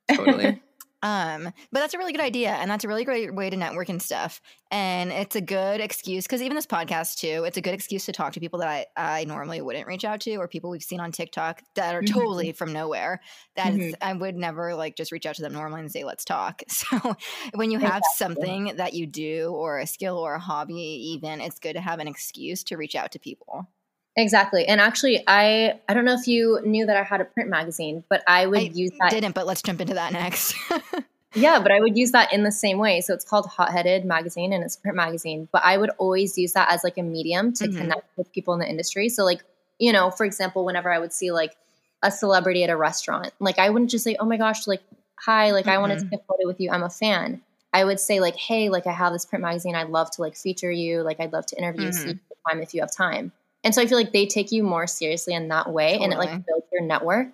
Totally. Um, but that's a really good idea, and that's a really great way to network and stuff. And it's a good excuse because even this podcast too, it's a good excuse to talk to people that I, I normally wouldn't reach out to, or people we've seen on TikTok that are mm-hmm. totally from nowhere. That mm-hmm. I would never like just reach out to them normally and say let's talk. So when you have exactly. something that you do, or a skill, or a hobby, even it's good to have an excuse to reach out to people. Exactly. And actually I I don't know if you knew that I had a print magazine, but I would I use that didn't, but let's jump into that next. yeah, but I would use that in the same way. So it's called Hot Headed Magazine and it's a print magazine, but I would always use that as like a medium to mm-hmm. connect with people in the industry. So like, you know, for example, whenever I would see like a celebrity at a restaurant, like I wouldn't just say, "Oh my gosh, like hi, like mm-hmm. I want to take a photo with you. I'm a fan." I would say like, "Hey, like I have this print magazine. I'd love to like feature you. Like I'd love to interview mm-hmm. you if you have time." And so I feel like they take you more seriously in that way totally. and it like builds your network.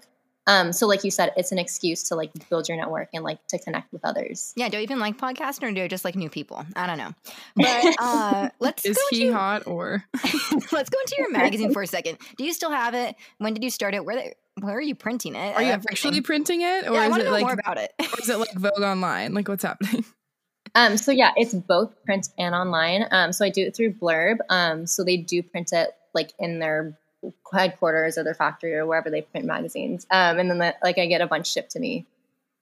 Um, so like you said, it's an excuse to like build your network and like to connect with others. Yeah. Do you even like podcasting or do you just like new people? I don't know. But uh let's Is he into, hot or let's go into your magazine for a second. Do you still have it? When did you start it? Where they, where are you printing it? Are you Everything? actually printing it? Or yeah, is it like more about it? or is it like Vogue online? Like what's happening? Um, so yeah, it's both print and online. Um, so I do it through Blurb. Um, so they do print it like in their headquarters or their factory or wherever they print magazines. Um, and then the, like I get a bunch shipped to me.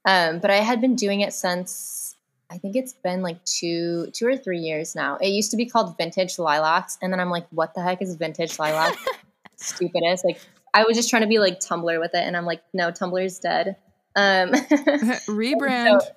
Um, but I had been doing it since I think it's been like two two or three years now. It used to be called Vintage Lilacs, and then I'm like, what the heck is Vintage Lilac? Stupidest. Like I was just trying to be like Tumblr with it, and I'm like, no, Tumblr's dead. Um, Rebrand. So,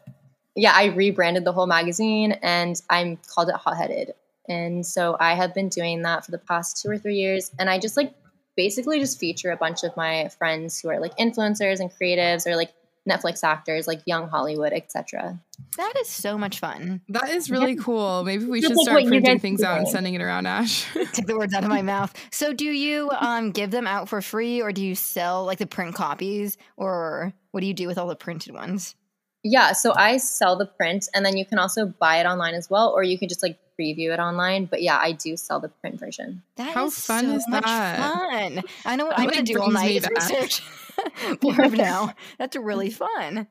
yeah, I rebranded the whole magazine, and I'm called it Hot Headed. And so I have been doing that for the past two or three years, and I just like basically just feature a bunch of my friends who are like influencers and creatives or like Netflix actors like young Hollywood, etc. That is so much fun. That is really yeah. cool. Maybe we should start printing things out and sending it around Ash. Take the words out of my mouth. So do you um give them out for free or do you sell like the print copies or what do you do with all the printed ones? Yeah, so I sell the print and then you can also buy it online as well or you can just like preview it online. But yeah, I do sell the print version. That How is fun so is that? Fun. I know what I'm going to do all night research blurb now. That's really fun.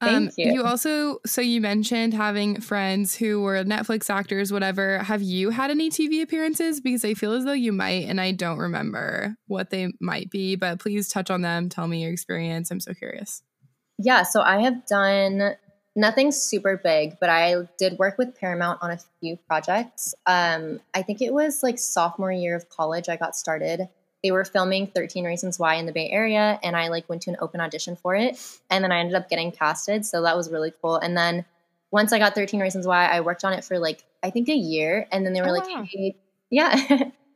Um, you. you. also, so you mentioned having friends who were Netflix actors, whatever. Have you had any TV appearances? Because I feel as though you might, and I don't remember what they might be, but please touch on them. Tell me your experience. I'm so curious. Yeah, so I have done nothing super big, but I did work with Paramount on a few projects. Um, I think it was like sophomore year of college, I got started they were filming 13 Reasons Why in the Bay Area, and I like went to an open audition for it, and then I ended up getting casted, so that was really cool. And then once I got 13 Reasons Why, I worked on it for like I think a year, and then they were oh, like, wow. hey, yeah.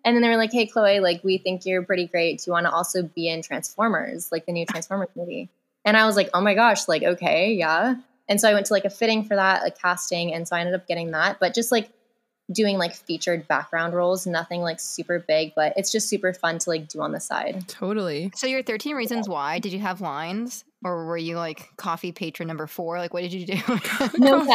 and then they were like, "Hey, Chloe, like we think you're pretty great. Do you want to also be in Transformers, like the new Transformers movie?" And I was like, "Oh my gosh, like okay, yeah." And so I went to like a fitting for that, like casting, and so I ended up getting that. But just like doing like featured background roles, nothing like super big, but it's just super fun to like do on the side. Totally. So your 13 reasons why, did you have lines or were you like coffee patron number 4? Like what did you do? no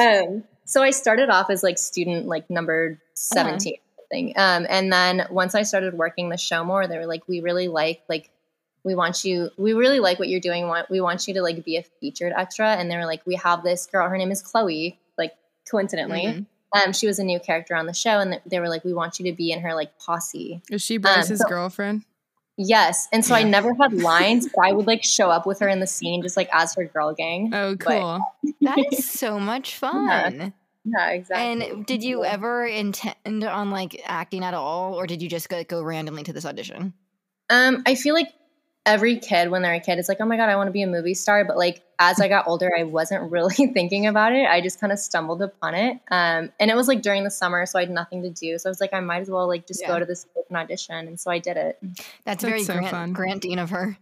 um so I started off as like student like number 17 uh-huh. thing. Um and then once I started working the show more, they were like we really like like we want you we really like what you're doing we want you to like be a featured extra and they were like we have this girl her name is chloe like coincidentally. Mm-hmm. Um, she was a new character on the show, and they were like, "We want you to be in her like posse." Is she Bryce's um, so, girlfriend? Yes, and so yeah. I never had lines, but I would like show up with her in the scene, just like as her girl gang. Oh, cool! But, that is so much fun. Yeah. yeah. exactly. And did you ever intend on like acting at all, or did you just go, go randomly to this audition? Um, I feel like every kid when they're a kid is like, oh my God, I want to be a movie star. But like as I got older, I wasn't really thinking about it. I just kind of stumbled upon it. Um, and it was like during the summer, so I had nothing to do. So I was like, I might as well like just yeah. go to this open audition. And so I did it. That's, That's very so Grant, fun. Granting of her.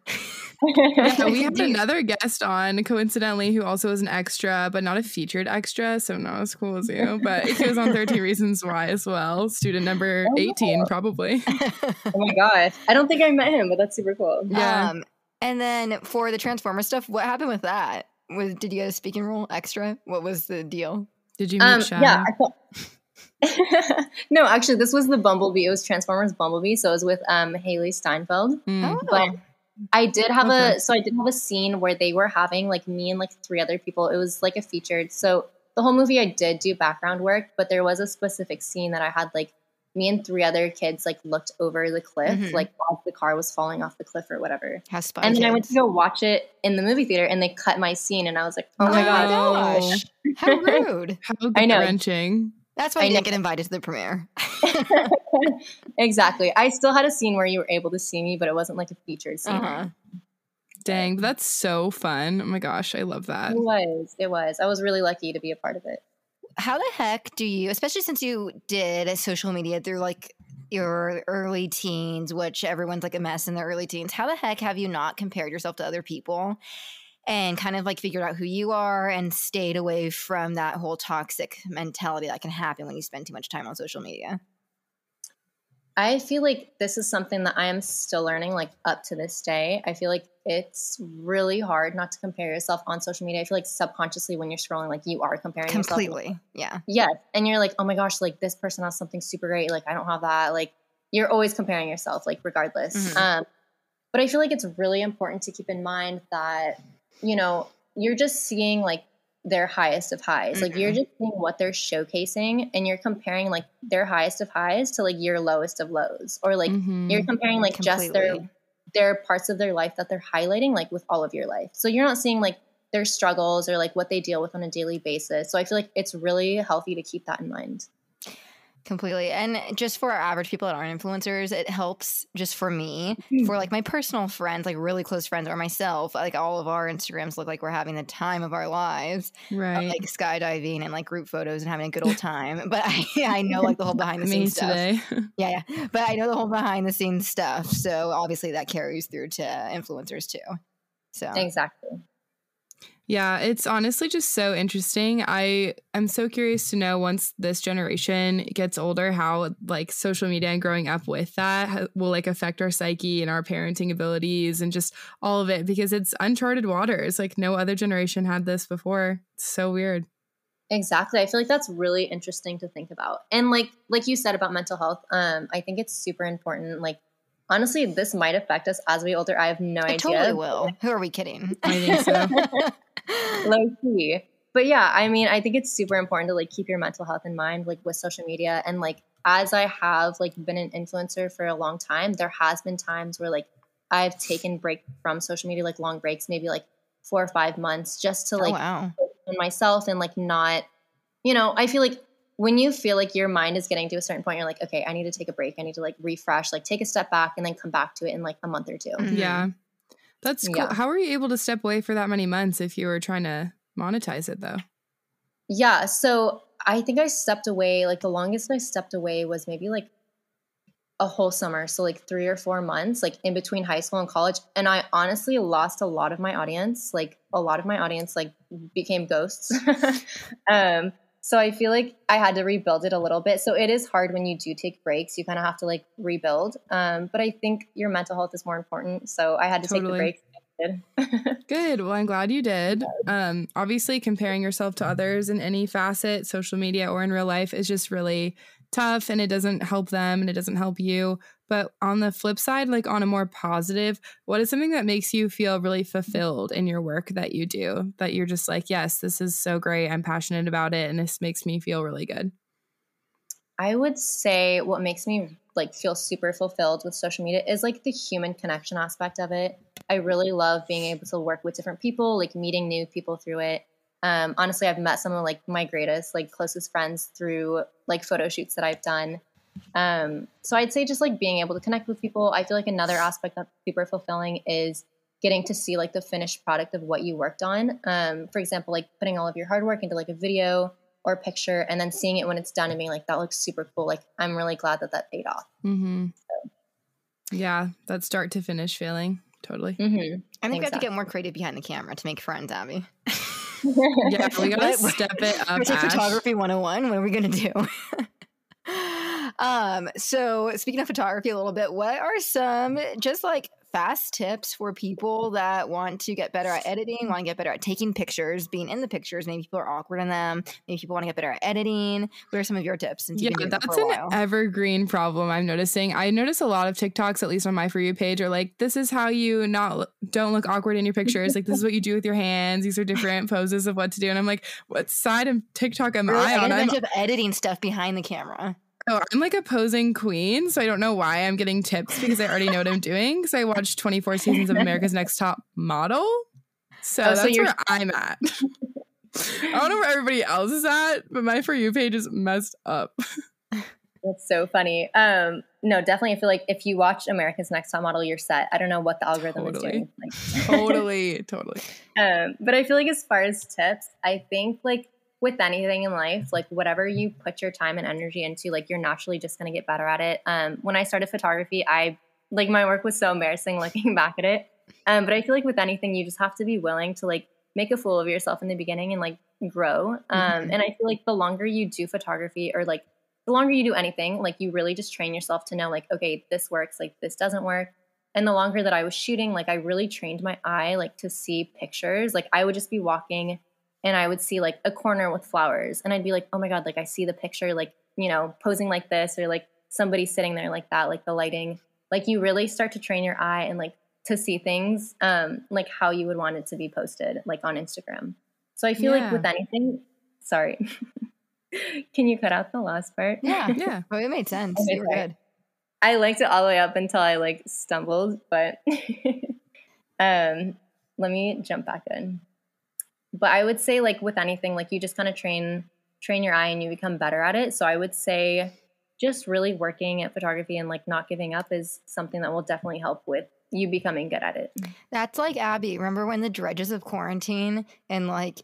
yeah, we had another guest on coincidentally who also was an extra, but not a featured extra, so not as cool as you. But he was on 13 Reasons Why as well. Student number oh, 18, probably. oh my gosh. I don't think I met him, but that's super cool. Yeah. Um, and then for the Transformer stuff, what happened with that? Was did you get a speaking role extra? What was the deal? Did you meet um, Yeah. no, actually, this was the Bumblebee. It was Transformers Bumblebee, so it was with um, Hailee Steinfeld. Mm. Oh. But I did have okay. a so I did have a scene where they were having like me and like three other people. It was like a featured. So the whole movie I did do background work, but there was a specific scene that I had like me and three other kids like looked over the cliff, mm-hmm. like while the car was falling off the cliff or whatever. How and then I went to go watch it in the movie theater, and they cut my scene, and I was like, "Oh, oh my gosh, how rude! how I know. Wrenching." That's why I didn't get invited to the premiere. exactly. I still had a scene where you were able to see me, but it wasn't like a featured scene. Uh-huh. Dang, that's so fun. Oh my gosh, I love that. It was. It was. I was really lucky to be a part of it. How the heck do you, especially since you did social media through like your early teens, which everyone's like a mess in their early teens, how the heck have you not compared yourself to other people? And kind of like figured out who you are and stayed away from that whole toxic mentality that can happen when you spend too much time on social media? I feel like this is something that I am still learning, like up to this day. I feel like it's really hard not to compare yourself on social media. I feel like subconsciously when you're scrolling, like you are comparing completely. Yourself. Yeah. Yes. And you're like, oh my gosh, like this person has something super great. Like I don't have that. Like you're always comparing yourself, like regardless. Mm-hmm. Um, but I feel like it's really important to keep in mind that you know, you're just seeing like their highest of highs. Mm-hmm. Like you're mm-hmm. just seeing what they're showcasing and you're comparing like their highest of highs to like your lowest of lows. Or like mm-hmm. you're comparing like Completely. just their their parts of their life that they're highlighting like with all of your life. So you're not seeing like their struggles or like what they deal with on a daily basis. So I feel like it's really healthy to keep that in mind. Completely. And just for our average people that aren't influencers, it helps just for me, mm-hmm. for like my personal friends, like really close friends, or myself, like all of our Instagrams look like we're having the time of our lives. Right. like skydiving and like group photos and having a good old time. But I, I know like the whole behind the scenes stuff. Today. yeah, yeah. But I know the whole behind the scenes stuff. So obviously that carries through to influencers too. So exactly. Yeah, it's honestly just so interesting. I am so curious to know once this generation gets older how like social media and growing up with that will like affect our psyche and our parenting abilities and just all of it because it's uncharted waters. Like no other generation had this before. It's so weird. Exactly. I feel like that's really interesting to think about. And like like you said about mental health, um I think it's super important like honestly, this might affect us as we older. I have no it idea. Totally will. Who are we kidding? I think so. low key. But yeah, I mean, I think it's super important to like keep your mental health in mind, like with social media. And like, as I have like been an influencer for a long time, there has been times where like I've taken break from social media, like long breaks, maybe like four or five months, just to oh, like oh, wow. myself and like not, you know, I feel like when you feel like your mind is getting to a certain point, you're like, okay, I need to take a break. I need to like refresh, like take a step back and then come back to it in like a month or 2 mm-hmm. Yeah. That's cool. Yeah. How were you able to step away for that many months if you were trying to monetize it though? Yeah. So I think I stepped away, like the longest I stepped away was maybe like a whole summer. So like three or four months, like in between high school and college. And I honestly lost a lot of my audience. Like a lot of my audience like became ghosts. um, so I feel like I had to rebuild it a little bit. So it is hard when you do take breaks. You kind of have to like rebuild. Um, but I think your mental health is more important. So I had to totally. take the break. Good. Well, I'm glad you did. Um, obviously, comparing yourself to others in any facet, social media or in real life, is just really tough and it doesn't help them and it doesn't help you. But on the flip side, like on a more positive, what is something that makes you feel really fulfilled in your work that you do? That you're just like, yes, this is so great. I'm passionate about it and this makes me feel really good. I would say what makes me like feel super fulfilled with social media is like the human connection aspect of it. I really love being able to work with different people, like meeting new people through it. Um, honestly, I've met some of like my greatest, like closest friends through like photo shoots that I've done. Um, so I'd say just like being able to connect with people. I feel like another aspect that's super fulfilling is getting to see like the finished product of what you worked on. Um, for example, like putting all of your hard work into like a video or a picture and then seeing it when it's done and being like, that looks super cool. Like, I'm really glad that that paid off. Mm-hmm. So. Yeah, that start to finish feeling. Totally. Mm-hmm. I think exactly. we have to get more creative behind the camera to make friends, Abby. yeah, we gotta step it up. photography 101. What are we gonna do? um, so speaking of photography a little bit, what are some just like fast tips for people that want to get better at editing, want to get better at taking pictures, being in the pictures. Maybe people are awkward in them. Maybe people want to get better at editing. What are some of your tips? yeah, that's an evergreen problem I'm noticing. I notice a lot of TikToks, at least on my For You page, are like, this is how you not don't look awkward in your pictures. like, this is what you do with your hands. These are different poses of what to do. And I'm like, what side of TikTok am? I on? I'm of editing stuff behind the camera. Oh, I'm like a posing queen, so I don't know why I'm getting tips because I already know what I'm doing. Because I watched 24 seasons of America's Next Top Model, so oh, that's so where I'm at. I don't know where everybody else is at, but my for you page is messed up. That's so funny. Um, no, definitely. I feel like if you watch America's Next Top Model, you're set. I don't know what the algorithm totally. is doing. Like, totally, totally. Um, but I feel like as far as tips, I think like with anything in life, like whatever you put your time and energy into, like you're naturally just going to get better at it. Um, when I started photography, I like my work was so embarrassing looking back at it. Um, but I feel like with anything, you just have to be willing to like make a fool of yourself in the beginning and like grow. Um, mm-hmm. And I feel like the longer you do photography or like the longer you do anything, like you really just train yourself to know, like, okay, this works, like this doesn't work. And the longer that I was shooting, like I really trained my eye, like to see pictures. Like I would just be walking and I would see like a corner with flowers and I'd be like, oh my God, like I see the picture, like, you know, posing like this or like somebody sitting there like that, like the lighting. Like you really start to train your eye and like to see things um, like how you would want it to be posted, like on Instagram. So I feel yeah. like with anything, sorry. Can you cut out the last part? Yeah, yeah. Oh, it made sense. Okay, good. I liked it all the way up until I like stumbled, but um let me jump back in. But I would say like with anything, like you just kind of train train your eye and you become better at it. So I would say just really working at photography and like not giving up is something that will definitely help with you becoming good at it. That's like Abby. Remember when the dredges of quarantine and like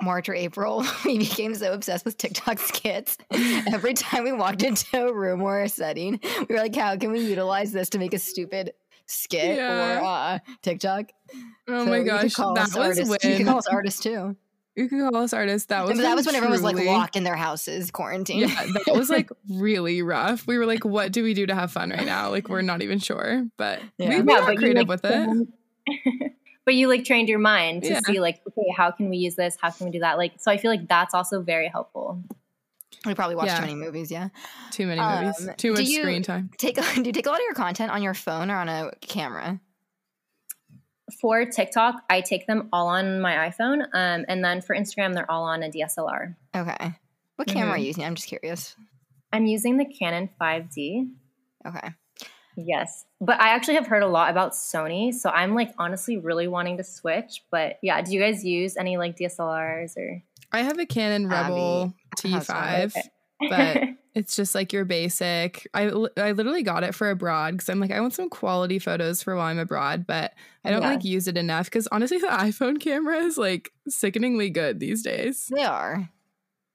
March or April, we became so obsessed with TikTok skits. Every time we walked into a room or a setting, we were like, how can we utilize this to make a stupid skit yeah. or uh, TikTok? Oh so my gosh, that was artists. when you can call us artists too. You can call us artists. That was that was when truly, everyone was like locked in their houses, quarantine. Yeah, that was like really rough. We were like, "What do we do to have fun right now?" Like, we're not even sure, but yeah. we, we yeah, got creative like, with it. but you like trained your mind to yeah. see like, okay, how can we use this? How can we do that? Like, so I feel like that's also very helpful. We probably watch yeah. too many movies, yeah. Too many movies. Um, Too much screen time. Take do you take a lot of your content on your phone or on a camera? for TikTok, I take them all on my iPhone. Um, and then for Instagram, they're all on a DSLR. Okay. What camera mm-hmm. are you using? I'm just curious. I'm using the Canon 5D. Okay. Yes. But I actually have heard a lot about Sony. So I'm like honestly really wanting to switch. But yeah, do you guys use any like DSLRs or? I have a Canon Rebel T5, but It's just like your basic. I, I literally got it for abroad because I'm like, I want some quality photos for while I'm abroad, but I don't yeah. like use it enough because honestly, the iPhone camera is like sickeningly good these days. They are.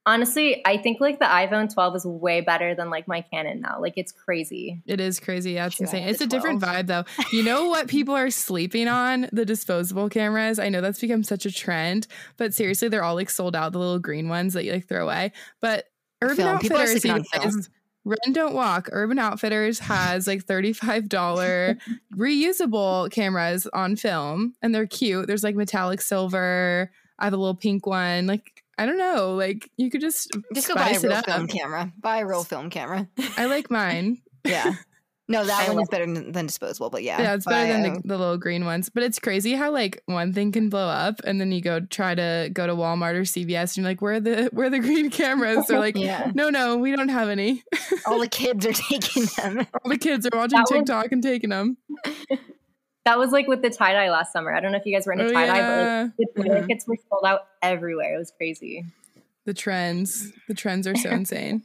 Honestly, I think like the iPhone 12 is way better than like my Canon now. Like it's crazy. It is crazy. Yeah, it's sure, insane. It's a different vibe though. You know what people are sleeping on? The disposable cameras. I know that's become such a trend, but seriously, they're all like sold out, the little green ones that you like throw away. But Urban film. Outfitters is Run Don't Walk. Urban Outfitters has like $35 reusable cameras on film and they're cute. There's like metallic silver. I have a little pink one. Like I don't know. Like you could just just go buy a real film camera. Buy a real film camera. I like mine. yeah. No, that I one is better than, disposable, but yeah. Yeah, it's better than the, the, little green ones. But it's crazy how like one thing can blow up and then you go try to go to Walmart or CVS and you're like, where are the where are the green cameras? They're like, yeah. no, no, we don't have any. All the kids are taking them. All the kids are watching that TikTok was, and taking them. That was like with the tie dye last summer. I don't know if you guys were into oh, tie dye, yeah. but like, the mm-hmm. tickets were sold out everywhere. It was crazy. The trends. The trends are so insane.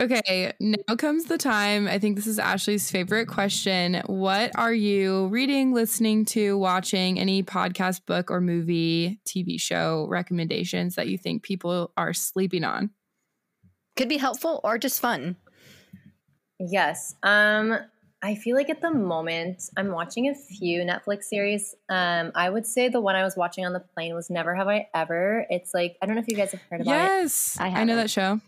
Okay, now comes the time. I think this is Ashley's favorite question. What are you reading, listening to, watching? Any podcast, book, or movie, TV show recommendations that you think people are sleeping on? Could be helpful or just fun. Yes. Um, I feel like at the moment I'm watching a few Netflix series. Um, I would say the one I was watching on the plane was Never Have I Ever. It's like I don't know if you guys have heard about yes, it. Yes, I, I know that show.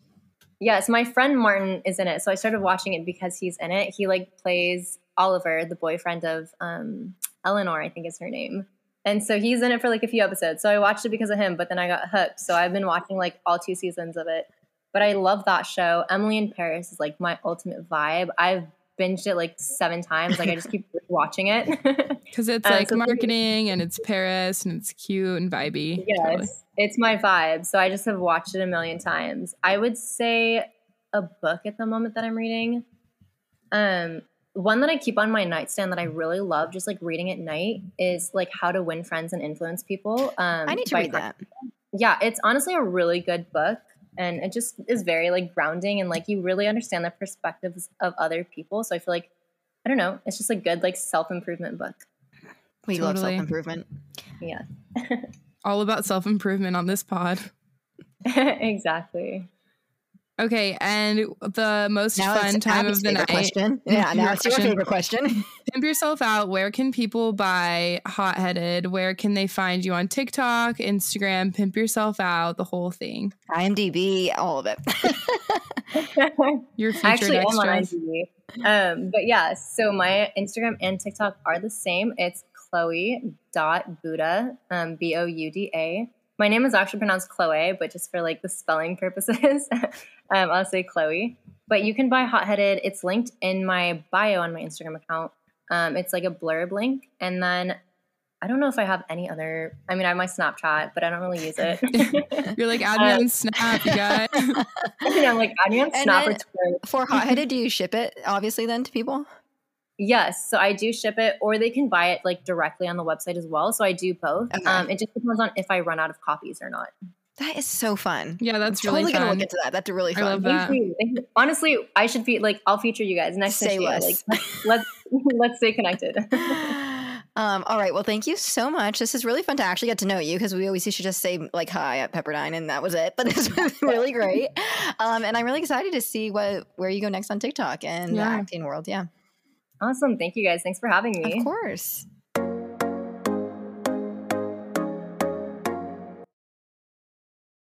Yes, my friend Martin is in it. So I started watching it because he's in it. He like plays Oliver, the boyfriend of um, Eleanor, I think is her name. And so he's in it for like a few episodes. So I watched it because of him, but then I got hooked. So I've been watching like all two seasons of it. But I love that show. Emily in Paris is like my ultimate vibe. I've binged it like seven times. Like I just keep watching it. Because it's like so marketing and it's Paris and it's cute and vibey. Yes. Totally. It's my vibe. So I just have watched it a million times. I would say a book at the moment that I'm reading. Um, one that I keep on my nightstand that I really love, just like reading at night, is like How to Win Friends and Influence People. Um, I need to read that. Yeah, it's honestly a really good book, and it just is very like grounding and like you really understand the perspectives of other people. So I feel like I don't know, it's just a good like self improvement book. We totally. love self improvement. Yeah. all about self improvement on this pod. exactly. Okay, and the most now fun time Abby's of the night. Question. Yeah, now it's your favorite question. Pimp yourself out. Where can people buy Hot Headed? Where can they find you on TikTok, Instagram? Pimp yourself out, the whole thing. IMDb, all of it. your featured Actually, extras. I'm on IMDb. Um, but yeah, so my Instagram and TikTok are the same. It's chloe.bouda, um, B O U D A. My name is actually pronounced Chloe, but just for like the spelling purposes, um, I'll say Chloe. But you can buy Hot Headed. It's linked in my bio on my Instagram account. Um, it's like a blurb link. And then I don't know if I have any other. I mean, I have my Snapchat, but I don't really use it. You're like, add me uh, on Snap, you guys. I am like, add me on Snap or Twitter. For Hot Headed, do you ship it, obviously, then to people? Yes, so I do ship it, or they can buy it like directly on the website as well. So I do both. Okay. Um, it just depends on if I run out of copies or not. That is so fun. Yeah, that's I'm really totally fun. gonna look into that. That's really fun. I love that. Honestly, I should be like I'll feature you guys next Say less. Like let's let's stay connected. Um, all right. Well, thank you so much. This is really fun to actually get to know you because we always used to just say like hi at Pepperdine and that was it. But this was really great. Um, and I'm really excited to see what where you go next on TikTok and yeah. the acting world. Yeah. Awesome. Thank you guys. Thanks for having me. Of course.